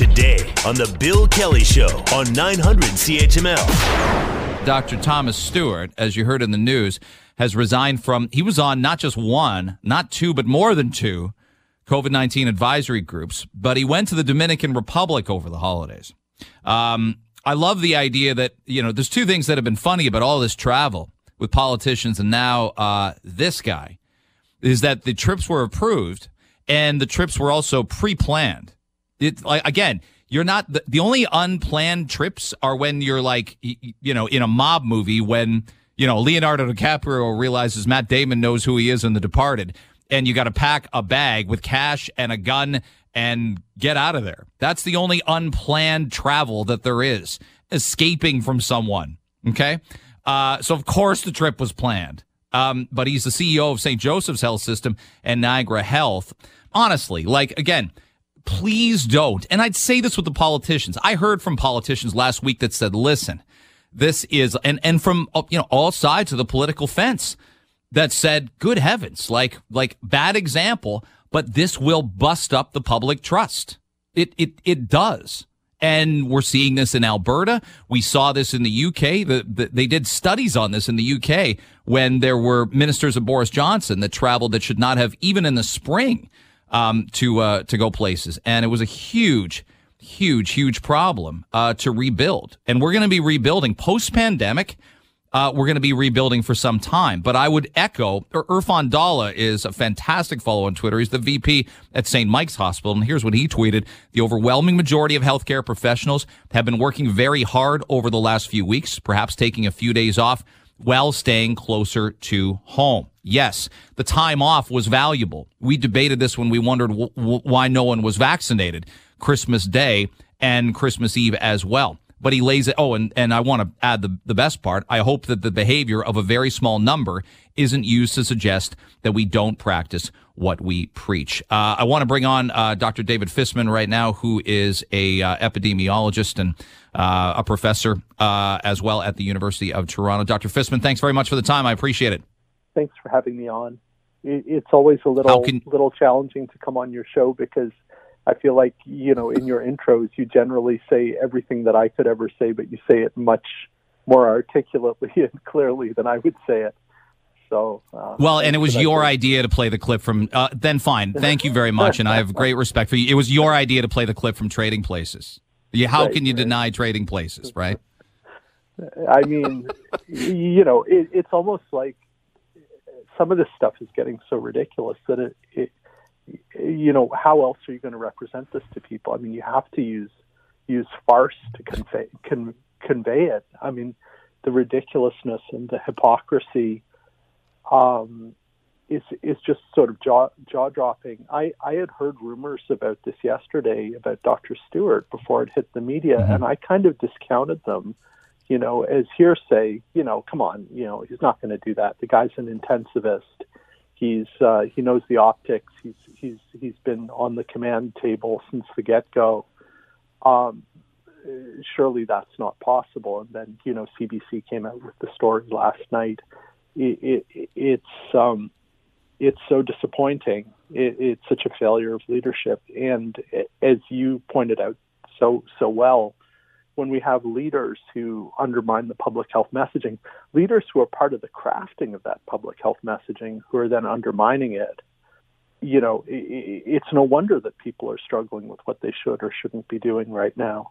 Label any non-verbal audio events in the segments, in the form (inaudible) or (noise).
today on The Bill Kelly Show on 900 CHML. Dr. Thomas Stewart, as you heard in the news, has resigned from, he was on not just one, not two, but more than two COVID 19 advisory groups, but he went to the Dominican Republic over the holidays. Um, I love the idea that, you know, there's two things that have been funny about all this travel with politicians and now uh, this guy is that the trips were approved and the trips were also pre-planned. Like again, you're not the, the only unplanned trips are when you're like you know in a mob movie when you know Leonardo DiCaprio realizes Matt Damon knows who he is in The Departed, and you got to pack a bag with cash and a gun and get out of there. That's the only unplanned travel that there is. Escaping from someone. Okay, uh, so of course the trip was planned. Um, but he's the CEO of St. Joseph's Health System and Niagara Health honestly, like again, please don't. And I'd say this with the politicians. I heard from politicians last week that said, listen, this is, and, and from, uh, you know, all sides of the political fence that said, good heavens, like, like bad example, but this will bust up the public trust. It, it, it does. And we're seeing this in Alberta. We saw this in the UK. The, the, they did studies on this in the UK when there were ministers of Boris Johnson that traveled that should not have, even in the spring, um, to uh, to go places, and it was a huge, huge, huge problem uh, to rebuild. And we're going to be rebuilding post pandemic. Uh, we're going to be rebuilding for some time. But I would echo, Irfan Dhalla is a fantastic follow on Twitter. He's the VP at St. Mike's Hospital. And here's what he tweeted. The overwhelming majority of healthcare professionals have been working very hard over the last few weeks, perhaps taking a few days off while staying closer to home. Yes, the time off was valuable. We debated this when we wondered w- w- why no one was vaccinated Christmas Day and Christmas Eve as well. But he lays it. Oh, and, and I want to add the, the best part. I hope that the behavior of a very small number isn't used to suggest that we don't practice what we preach. Uh, I want to bring on uh, Dr. David Fisman right now, who is a uh, epidemiologist and uh, a professor uh, as well at the University of Toronto. Dr. Fisman, thanks very much for the time. I appreciate it. Thanks for having me on. it's always a little can... little challenging to come on your show because I feel like you know in your intros you generally say everything that I could ever say, but you say it much more articulately (laughs) and clearly than I would say it. So, uh, well, and it was your idea to play the clip from. Uh, then fine, (laughs) thank you very much, and I have great respect for you. It was your idea to play the clip from Trading Places. Yeah, how right, can you right. deny Trading Places, right? (laughs) I mean, you know, it, it's almost like some of this stuff is getting so ridiculous that it, it you know, how else are you going to represent this to people? I mean, you have to use use farce to convey con, convey it. I mean, the ridiculousness and the hypocrisy um, is is just sort of jaw jaw dropping. I I had heard rumors about this yesterday about Dr. Stewart before it hit the media, mm-hmm. and I kind of discounted them you know, as hearsay, you know, come on, you know, he's not going to do that. The guy's an intensivist. He's uh, he knows the optics. He's he's he's been on the command table since the get go. Um, surely that's not possible. And then you know, CBC came out with the story last night. It, it, it's um, it's so disappointing. It, it's such a failure of leadership. And as you pointed out so so well, when we have leaders who undermine the public health messaging, leaders who are part of the crafting of that public health messaging, who are then undermining it, you know, it's no wonder that people are struggling with what they should or shouldn't be doing right now.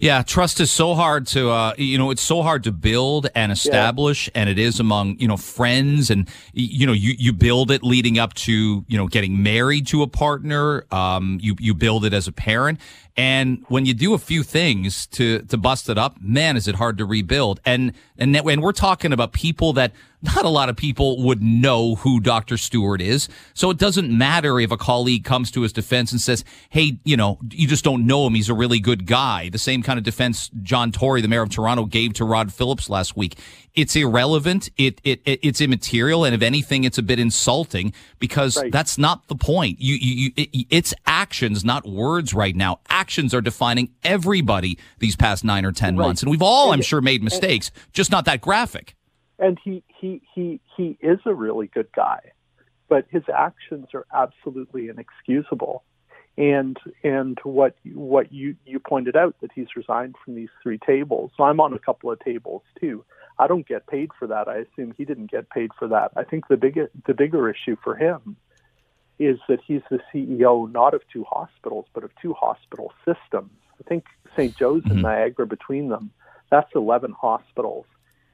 Yeah, trust is so hard to, uh, you know, it's so hard to build and establish, yeah. and it is among, you know, friends, and you know, you you build it leading up to, you know, getting married to a partner. Um, you you build it as a parent, and when you do a few things to to bust it up, man, is it hard to rebuild. And and when we're talking about people that not a lot of people would know who Dr. Stewart is. So it doesn't matter if a colleague comes to his defense and says, "Hey, you know, you just don't know him. He's a really good guy." The same kind of defense John Tory, the mayor of Toronto, gave to Rod Phillips last week it's irrelevant. It, it, it, it's immaterial, and if anything, it's a bit insulting because right. that's not the point. You, you, you, it's actions, not words. Right now, actions are defining everybody these past nine or ten right. months, and we've all, I'm sure, made mistakes, just not that graphic. And he, he, he, he is a really good guy, but his actions are absolutely inexcusable. and and what what you you pointed out that he's resigned from these three tables. So I'm on a couple of tables too. I don't get paid for that. I assume he didn't get paid for that. I think the bigger the bigger issue for him is that he's the CEO not of two hospitals but of two hospital systems. I think St. Joe's mm-hmm. and Niagara between them, that's 11 hospitals.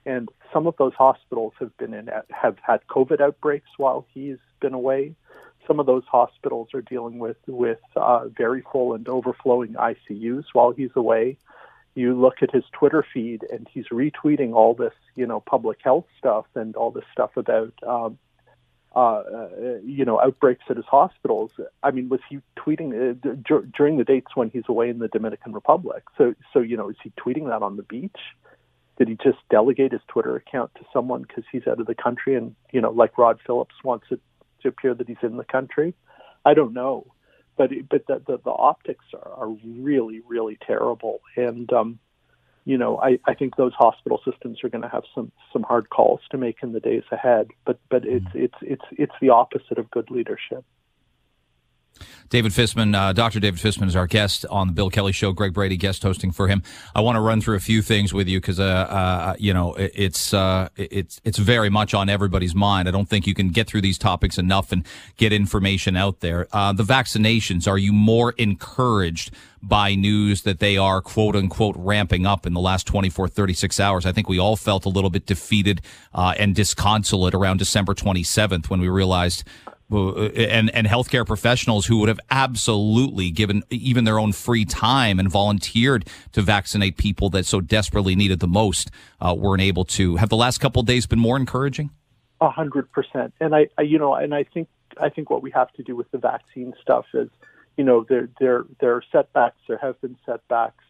And some of those hospitals have been in have had COVID outbreaks while he's been away. Some of those hospitals are dealing with with uh, very full and overflowing ICUs while he's away. You look at his Twitter feed, and he's retweeting all this, you know, public health stuff and all this stuff about, um, uh, uh, you know, outbreaks at his hospitals. I mean, was he tweeting uh, d- during the dates when he's away in the Dominican Republic? So, so you know, is he tweeting that on the beach? Did he just delegate his Twitter account to someone because he's out of the country and you know, like Rod Phillips wants it to appear that he's in the country? I don't know, but but the the, the optics are, are really really terrible, and um, you know I, I think those hospital systems are going to have some some hard calls to make in the days ahead. But but it's it's it's it's the opposite of good leadership. David Fisman, uh, Dr. David Fisman is our guest on the Bill Kelly Show. Greg Brady guest hosting for him. I want to run through a few things with you because, uh, uh, you know, it, it's uh, it's it's very much on everybody's mind. I don't think you can get through these topics enough and get information out there. Uh, the vaccinations. Are you more encouraged by news that they are quote unquote ramping up in the last 24, 36 hours. I think we all felt a little bit defeated uh, and disconsolate around December 27th when we realized and and healthcare professionals who would have absolutely given even their own free time and volunteered to vaccinate people that so desperately needed the most uh, weren't able to. Have the last couple days been more encouraging? A hundred percent. And I, I, you know, and I think I think what we have to do with the vaccine stuff is, you know, there there there are setbacks. There have been setbacks.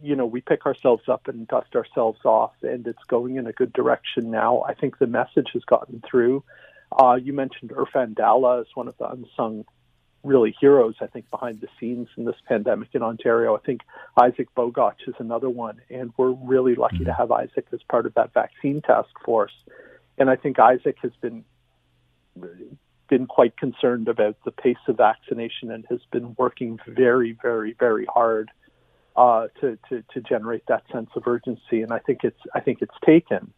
You know, we pick ourselves up and dust ourselves off, and it's going in a good direction now. I think the message has gotten through. Uh, you mentioned Irfan Dhalla as one of the unsung really heroes, I think, behind the scenes in this pandemic in Ontario. I think Isaac Bogoch is another one, and we're really lucky mm-hmm. to have Isaac as part of that vaccine task force. And I think Isaac has been been quite concerned about the pace of vaccination and has been working very, very, very hard uh, to, to to generate that sense of urgency. And I think it's I think it's taken.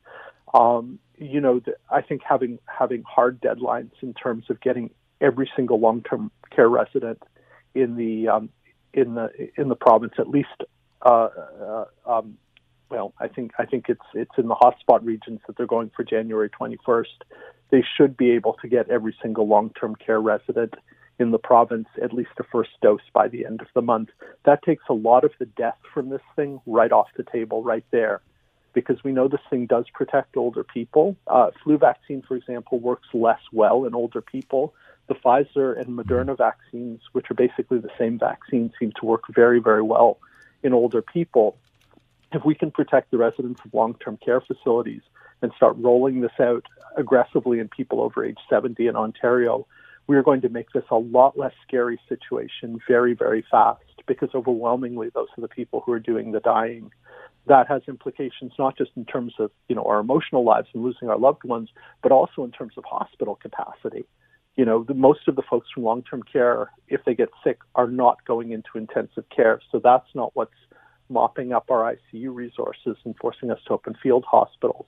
Um, you know, the, I think having having hard deadlines in terms of getting every single long-term care resident in the um, in the in the province at least. Uh, uh, um, well, I think I think it's it's in the hotspot regions that they're going for January 21st. They should be able to get every single long-term care resident in the province at least a first dose by the end of the month. That takes a lot of the death from this thing right off the table, right there because we know this thing does protect older people. Uh, flu vaccine, for example, works less well in older people. The Pfizer and Moderna vaccines, which are basically the same vaccine, seem to work very, very well in older people. If we can protect the residents of long term care facilities and start rolling this out aggressively in people over age 70 in Ontario, we are going to make this a lot less scary situation very, very fast because overwhelmingly those are the people who are doing the dying that has implications not just in terms of you know our emotional lives and losing our loved ones, but also in terms of hospital capacity. You know, the, most of the folks from long-term care, if they get sick, are not going into intensive care. So that's not what's mopping up our ICU resources and forcing us to open field hospitals.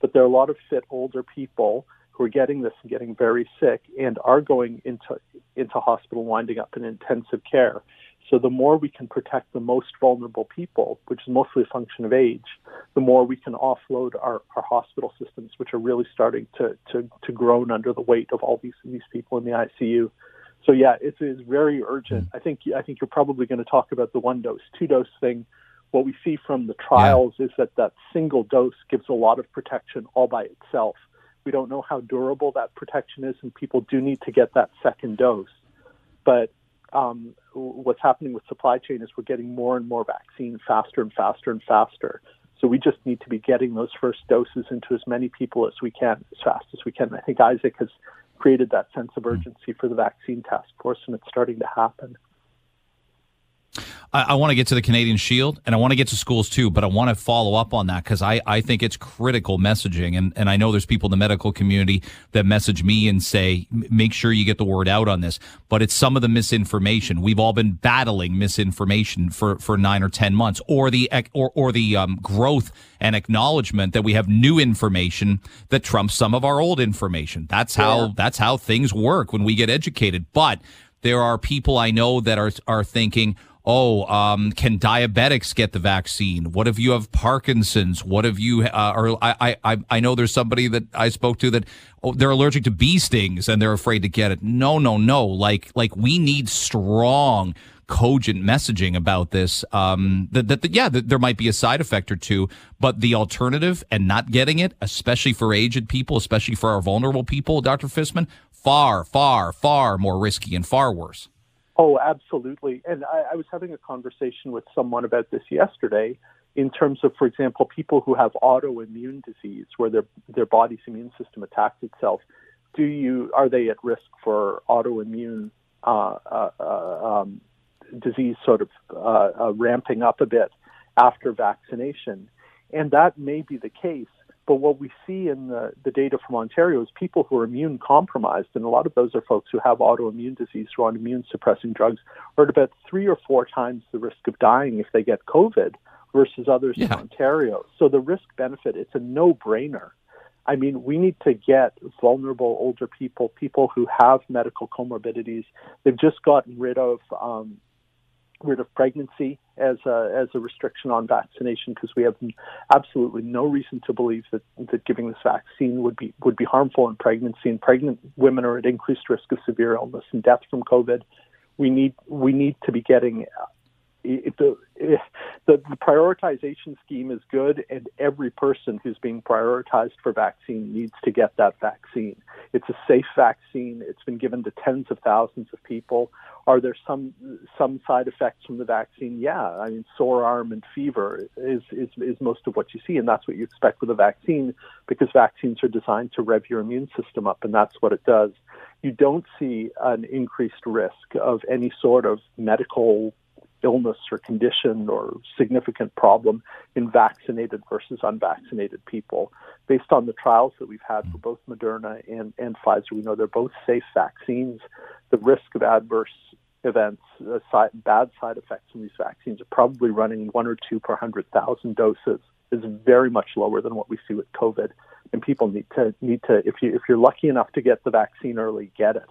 But there are a lot of fit older people who are getting this and getting very sick and are going into into hospital, winding up in intensive care. So the more we can protect the most vulnerable people, which is mostly a function of age, the more we can offload our, our hospital systems, which are really starting to, to, to groan under the weight of all these these people in the ICU. So yeah, it is very urgent. I think I think you're probably going to talk about the one dose, two dose thing. What we see from the trials yeah. is that that single dose gives a lot of protection all by itself. We don't know how durable that protection is, and people do need to get that second dose. But um, what's happening with supply chain is we're getting more and more vaccine faster and faster and faster. So we just need to be getting those first doses into as many people as we can, as fast as we can. I think Isaac has created that sense of hmm. urgency for the vaccine task force, and it's starting to happen. I, I want to get to the Canadian Shield and I want to get to schools too, but I want to follow up on that because I, I think it's critical messaging. And, and I know there's people in the medical community that message me and say, make sure you get the word out on this. But it's some of the misinformation. We've all been battling misinformation for, for nine or 10 months or the, or, or the um, growth and acknowledgement that we have new information that trumps some of our old information. That's how, yeah. that's how things work when we get educated. But there are people I know that are, are thinking, oh, um, can diabetics get the vaccine? What if you have Parkinson's? What if you, uh, or I, I, I know there's somebody that I spoke to that oh, they're allergic to bee stings and they're afraid to get it. No, no, no. Like, like we need strong, cogent messaging about this. Um, that, that, that yeah, that there might be a side effect or two, but the alternative and not getting it, especially for aged people, especially for our vulnerable people, Dr. Fisman, far, far, far more risky and far worse. Oh, absolutely. And I, I, was having a conversation with someone about this yesterday in terms of, for example, people who have autoimmune disease where their, their body's immune system attacks itself. Do you, are they at risk for autoimmune uh, uh, uh um, disease sort of uh, uh, ramping up a bit after vaccination? And that may be the case. But what we see in the, the data from Ontario is people who are immune compromised, and a lot of those are folks who have autoimmune disease who are on immune suppressing drugs, are at about three or four times the risk of dying if they get COVID versus others yeah. in Ontario. So the risk benefit, it's a no brainer. I mean, we need to get vulnerable older people, people who have medical comorbidities. They've just gotten rid of um, rid of pregnancy as a, as a restriction on vaccination because we have absolutely no reason to believe that, that giving this vaccine would be would be harmful in pregnancy. And pregnant women are at increased risk of severe illness and death from COVID. We need we need to be getting the, eh, the, the prioritization scheme is good, and every person who's being prioritized for vaccine needs to get that vaccine. It's a safe vaccine. It's been given to tens of thousands of people. Are there some some side effects from the vaccine? Yeah, I mean sore arm and fever is is is most of what you see, and that's what you expect with a vaccine because vaccines are designed to rev your immune system up, and that's what it does. You don't see an increased risk of any sort of medical illness or condition or significant problem in vaccinated versus unvaccinated people. Based on the trials that we've had for both Moderna and, and Pfizer, we know they're both safe vaccines. The risk of adverse events, uh, side, bad side effects from these vaccines are probably running one or two per 100,000 doses is very much lower than what we see with COVID. And people need to need to if you if you're lucky enough to get the vaccine early, get it.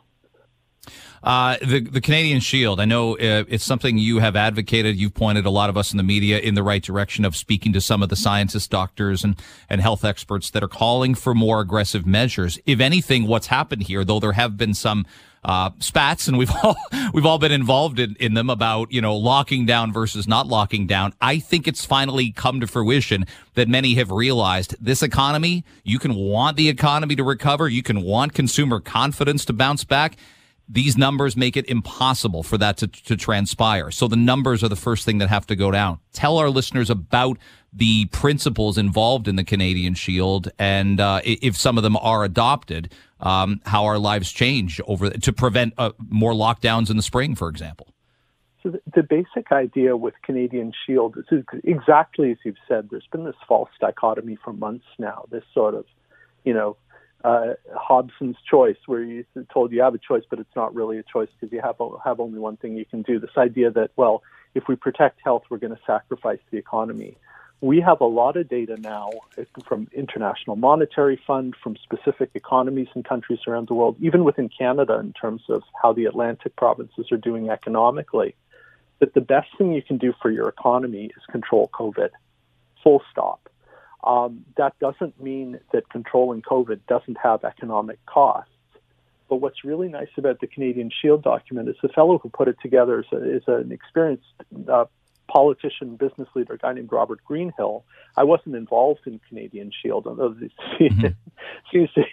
Uh, the the Canadian Shield. I know uh, it's something you have advocated. You've pointed a lot of us in the media in the right direction of speaking to some of the scientists, doctors, and and health experts that are calling for more aggressive measures. If anything, what's happened here, though, there have been some. Uh, spats, and we've (laughs) all we've all been involved in, in them about you know locking down versus not locking down. I think it's finally come to fruition that many have realized this economy. You can want the economy to recover. You can want consumer confidence to bounce back these numbers make it impossible for that to, to transpire. So the numbers are the first thing that have to go down. Tell our listeners about the principles involved in the Canadian Shield, and uh, if some of them are adopted, um, how our lives change over to prevent uh, more lockdowns in the spring, for example. So the, basic idea with Canadian Shield is exactly as you've said. There's been this false dichotomy for months now. This sort of, you know, uh, Hobson's choice, where you're told you have a choice, but it's not really a choice because you have have only one thing you can do. This idea that well, if we protect health, we're going to sacrifice the economy. We have a lot of data now from International Monetary Fund, from specific economies and countries around the world, even within Canada, in terms of how the Atlantic provinces are doing economically. That the best thing you can do for your economy is control COVID. Full stop um, that doesn't mean that controlling COVID doesn't have economic costs. But what's really nice about the Canadian Shield document is the fellow who put it together is, a, is an experienced uh, politician, business leader, a guy named Robert Greenhill. I wasn't involved in Canadian Shield, although it seems to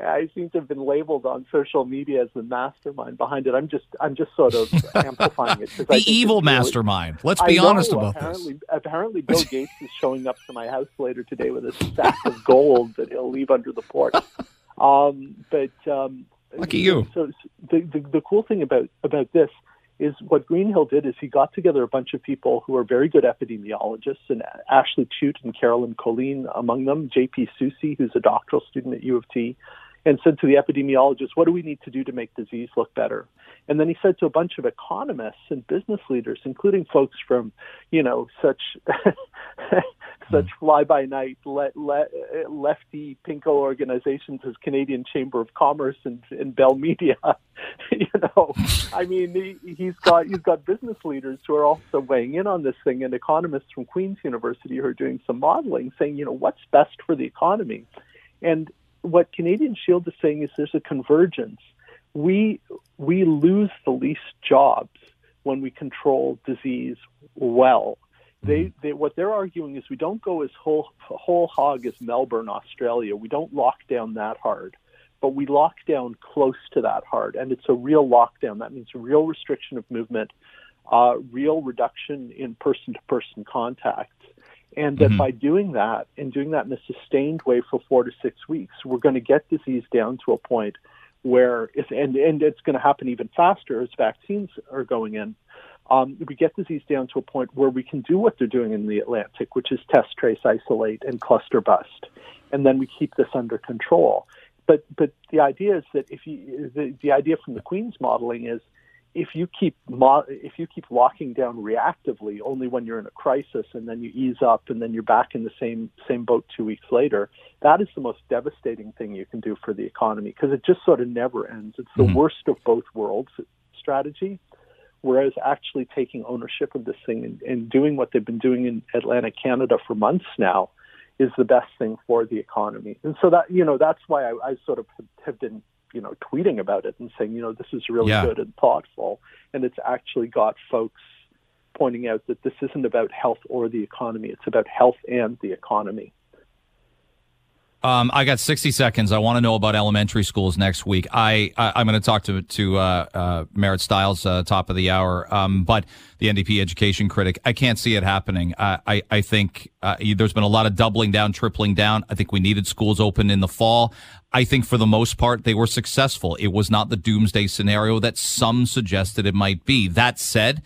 I seem to have been labeled on social media as the mastermind behind it. I'm just I'm just sort of (laughs) amplifying it. the evil really, mastermind. Let's be know, honest about apparently, this. Apparently, Bill Gates is showing up to my house later today with a stack of gold that he'll leave under the porch. Um, but um, lucky you. So the, the the cool thing about about this is what Greenhill did is he got together a bunch of people who are very good epidemiologists, and Ashley Tuite and Carolyn Colijn among them, J.P. Soucy, who's a doctoral student at U of T, and said to the epidemiologists, what do we need to do to make disease look better? And then he said to a bunch of economists and business leaders, including folks from, you know, such (laughs) such hmm. fly by night le- le- lefty pinko organizations as Canadian Chamber of Commerce and, and Bell Media. (laughs) you know, (laughs) I mean, he, he's got he's got business leaders who are also weighing in on this thing, and economists from Queen's University who are doing some modeling, saying, you know, what's best for the economy, and what Canadian Shield is saying is there's a convergence. We we lose the least jobs when we control disease well. They, mm-hmm. they what they're arguing is we don't go as whole whole hog as Melbourne, Australia. We don't lock down that hard, but we lock down close to that hard, and it's a real lockdown. That means real restriction of movement, uh, real reduction in person to person contacts and that mm-hmm. by doing that and doing that in a sustained way for four to six weeks, we're going to get disease down to a point where it's, and, and it's going to happen even faster as vaccines are going in. Um, we get disease down to a point where we can do what they're doing in the Atlantic, which is test, trace, isolate, and cluster bust, and then we keep this under control. But but the idea is that if you the, the idea from the Queen's modeling is if you keep mo- if you keep locking down reactively only when you're in a crisis and then you ease up and then you're back in the same same boat two weeks later that is the most devastating thing you can do for the economy because it just sort of never ends. It's the mm-hmm. worst of both worlds strategy. Whereas actually taking ownership of this thing and, and doing what they've been doing in Atlantic Canada for months now is the best thing for the economy. And so that you know that's why I, I sort of have been you know tweeting about it and saying you know this is really yeah. good and thoughtful. And it's actually got folks pointing out that this isn't about health or the economy. It's about health and the economy um, I got 60 seconds. I want to know about elementary schools next week. I, I am going to talk to to uh, uh, Marit Stiles uh, top of the hour. Um, but the NDP education critic, I can't see it happening. I I think uh, there's been a lot of doubling down, tripling down. I think we needed schools open in the fall. I think for the most part, they were successful. It was not the doomsday scenario that some suggested it might be. That said,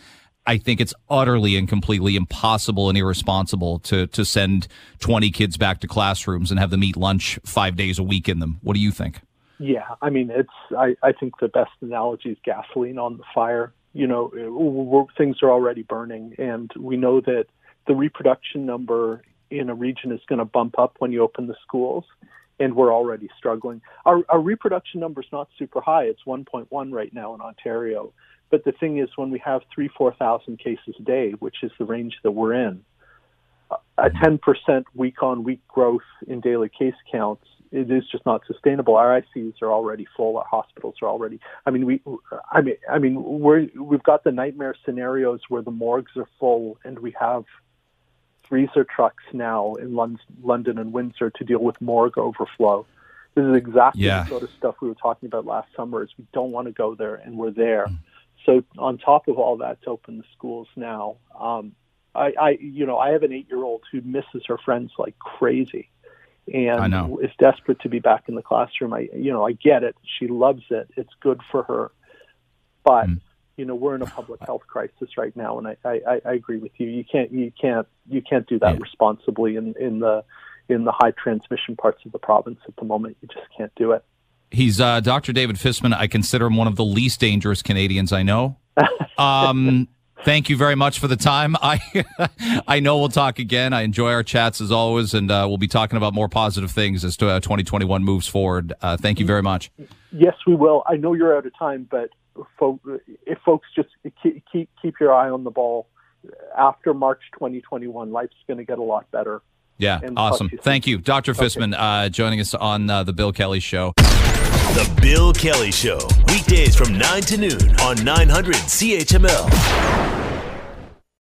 I think it's utterly and completely impossible and irresponsible to, to send 20 kids back to classrooms and have them eat lunch five days a week in them. What do you think? Yeah, I mean, it's, I, I think the best analogy is gasoline on the fire. You know, things are already burning, and we know that the reproduction number in a region is going to bump up when you open the schools and we're already struggling. Our, our reproduction number is not super high. It's 1.1 right now in Ontario. But the thing is, when we have three, 4,000 cases a day, which is the range that we're in, a 10% week on week growth in daily case counts, it is just not sustainable. Our ICUs are already full. Our hospitals are already. I mean, we. I mean, I mean, we're we've got the nightmare scenarios where the morgues are full and we have freezer trucks now in London and Windsor to deal with morgue overflow. This is exactly yeah. the sort of stuff we were talking about last summer. Is we don't want to go there, and we're there. Mm. So on top of all that, to open the schools now, um, I, I, you know, I have an eight-year-old who misses her friends like crazy, and is desperate to be back in the classroom. I, you know, I get it. She loves it. It's good for her, but. Mm you know we're in a public health crisis right now, and I, I, I agree with you. You can't you can't you can't do that yeah. responsibly in in the in the high transmission parts of the province at the moment. You just can't do it. He's uh, Dr. David Fisman. I consider him one of the least dangerous Canadians I know. (laughs) Um, thank you very much for the time. (laughs) I I know we'll talk again. I enjoy our chats as always, and uh, we'll be talking about more positive things as to uh, 2021 moves forward. Uh, thank you very much. Yes, we will. I know you're out of time, but if folks just keep keep your eye on the ball after March 2021, life's going to get a lot better. Yeah, awesome. Thank you, Dr. Okay. Fisman, uh, joining us on uh, the Bill Kelly Show. The Bill Kelly Show, weekdays from 9 to noon on 900 CHML.